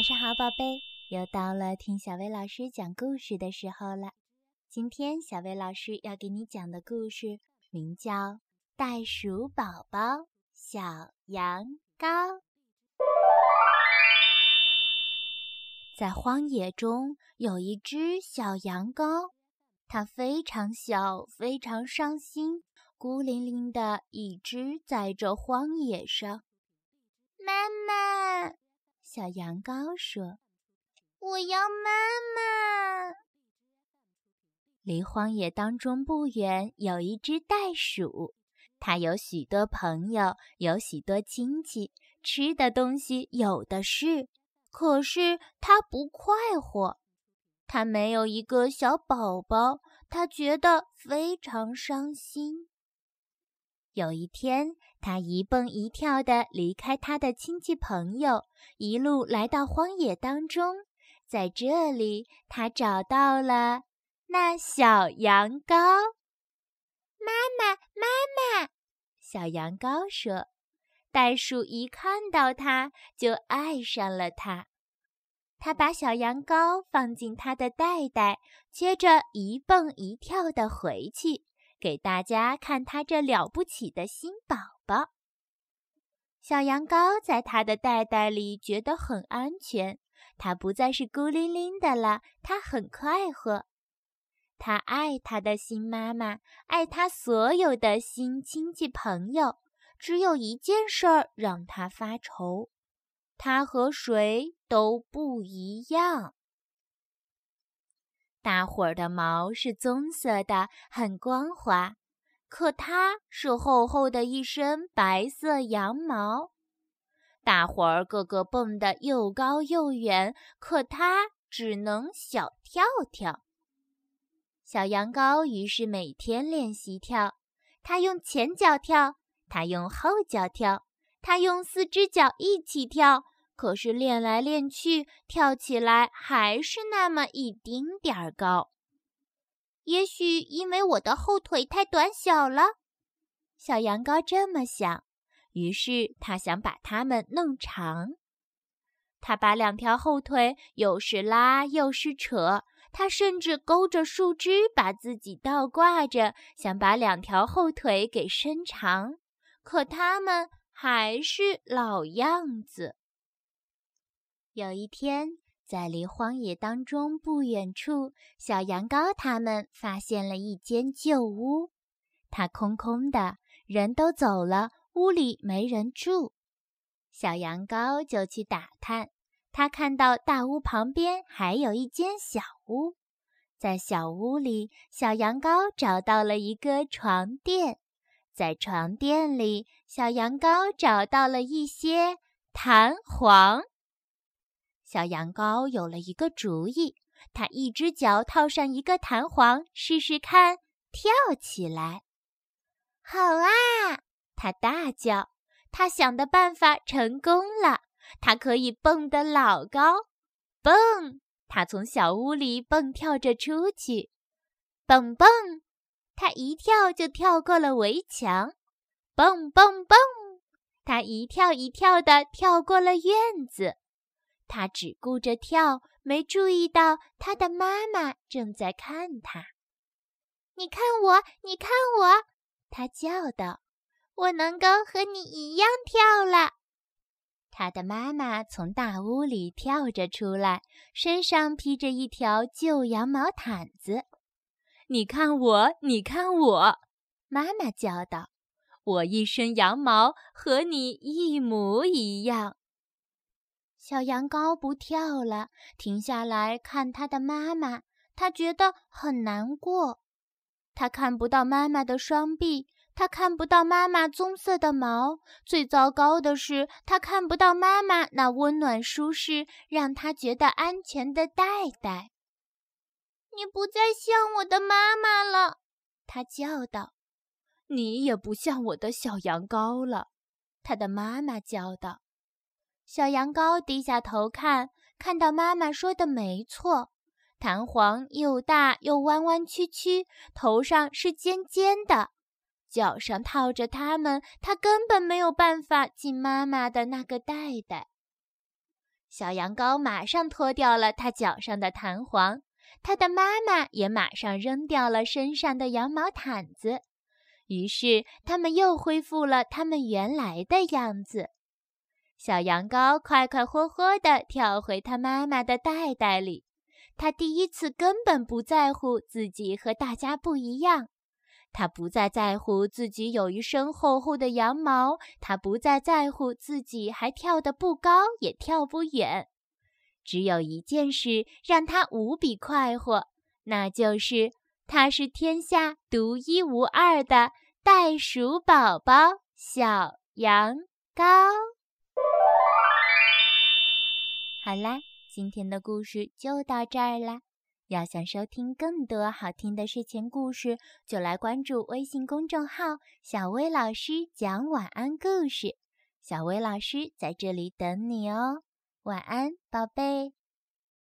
晚上好，宝贝，又到了听小薇老师讲故事的时候了。今天小薇老师要给你讲的故事名叫《袋鼠宝宝小羊羔》。在荒野中有一只小羊羔，它非常小，非常伤心，孤零零的一只在这荒野上。妈妈。小羊羔说：“我要妈妈。”离荒野当中不远有一只袋鼠，它有许多朋友，有许多亲戚，吃的东西有的是。可是它不快活，它没有一个小宝宝，它觉得非常伤心。有一天，他一蹦一跳地离开他的亲戚朋友，一路来到荒野当中。在这里，他找到了那小羊羔。妈妈，妈妈！小羊羔说：“袋鼠一看到它，就爱上了它。它把小羊羔放进它的袋袋，接着一蹦一跳地回去。”给大家看他这了不起的新宝宝。小羊羔在他的袋袋里觉得很安全，它不再是孤零零的了，它很快活。它爱它的新妈妈，爱它所有的新亲戚朋友。只有一件事儿让它发愁：它和谁都不一样。大伙儿的毛是棕色的，很光滑，可它是厚厚的一身白色羊毛。大伙儿个个蹦得又高又远，可它只能小跳跳。小羊羔于是每天练习跳，它用前脚跳，它用后脚跳，它用四只脚一起跳。可是练来练去，跳起来还是那么一丁点儿高。也许因为我的后腿太短小了，小羊羔这么想。于是他想把它们弄长。他把两条后腿又是拉又是扯，他甚至勾着树枝把自己倒挂着，想把两条后腿给伸长。可它们还是老样子。有一天，在离荒野当中不远处，小羊羔他们发现了一间旧屋，它空空的，人都走了，屋里没人住。小羊羔就去打探，他看到大屋旁边还有一间小屋，在小屋里，小羊羔找到了一个床垫，在床垫里，小羊羔找到了一些弹簧。小羊羔有了一个主意，它一只脚套上一个弹簧，试试看，跳起来。好啊！它大叫。它想的办法成功了，它可以蹦得老高。蹦！它从小屋里蹦跳着出去。蹦蹦！它一跳就跳过了围墙。蹦蹦蹦！它一跳一跳地跳过了院子。他只顾着跳，没注意到他的妈妈正在看他。你看我，你看我！他叫道：“我能够和你一样跳了。”他的妈妈从大屋里跳着出来，身上披着一条旧羊毛毯子。“你看我，你看我！”妈妈叫道：“我一身羊毛和你一模一样。”小羊羔不跳了，停下来看他的妈妈。他觉得很难过。他看不到妈妈的双臂，他看不到妈妈棕色的毛。最糟糕的是，他看不到妈妈那温暖舒适、让他觉得安全的袋袋。你不再像我的妈妈了，他叫道。你也不像我的小羊羔了，他的妈妈叫道。小羊羔低下头看，看到妈妈说的没错，弹簧又大又弯弯曲曲，头上是尖尖的，脚上套着它们，它根本没有办法进妈妈的那个袋袋。小羊羔马上脱掉了它脚上的弹簧，它的妈妈也马上扔掉了身上的羊毛毯子。于是，它们又恢复了它们原来的样子。小羊羔快快活活地跳回它妈妈的袋袋里。它第一次根本不在乎自己和大家不一样。它不再在乎自己有一身厚厚的羊毛，它不再在乎自己还跳得不高也跳不远。只有一件事让它无比快活，那就是它是天下独一无二的。袋鼠宝宝，小羊羔。好啦，今天的故事就到这儿啦。要想收听更多好听的睡前故事，就来关注微信公众号“小薇老师讲晚安故事”。小薇老师在这里等你哦，晚安，宝贝。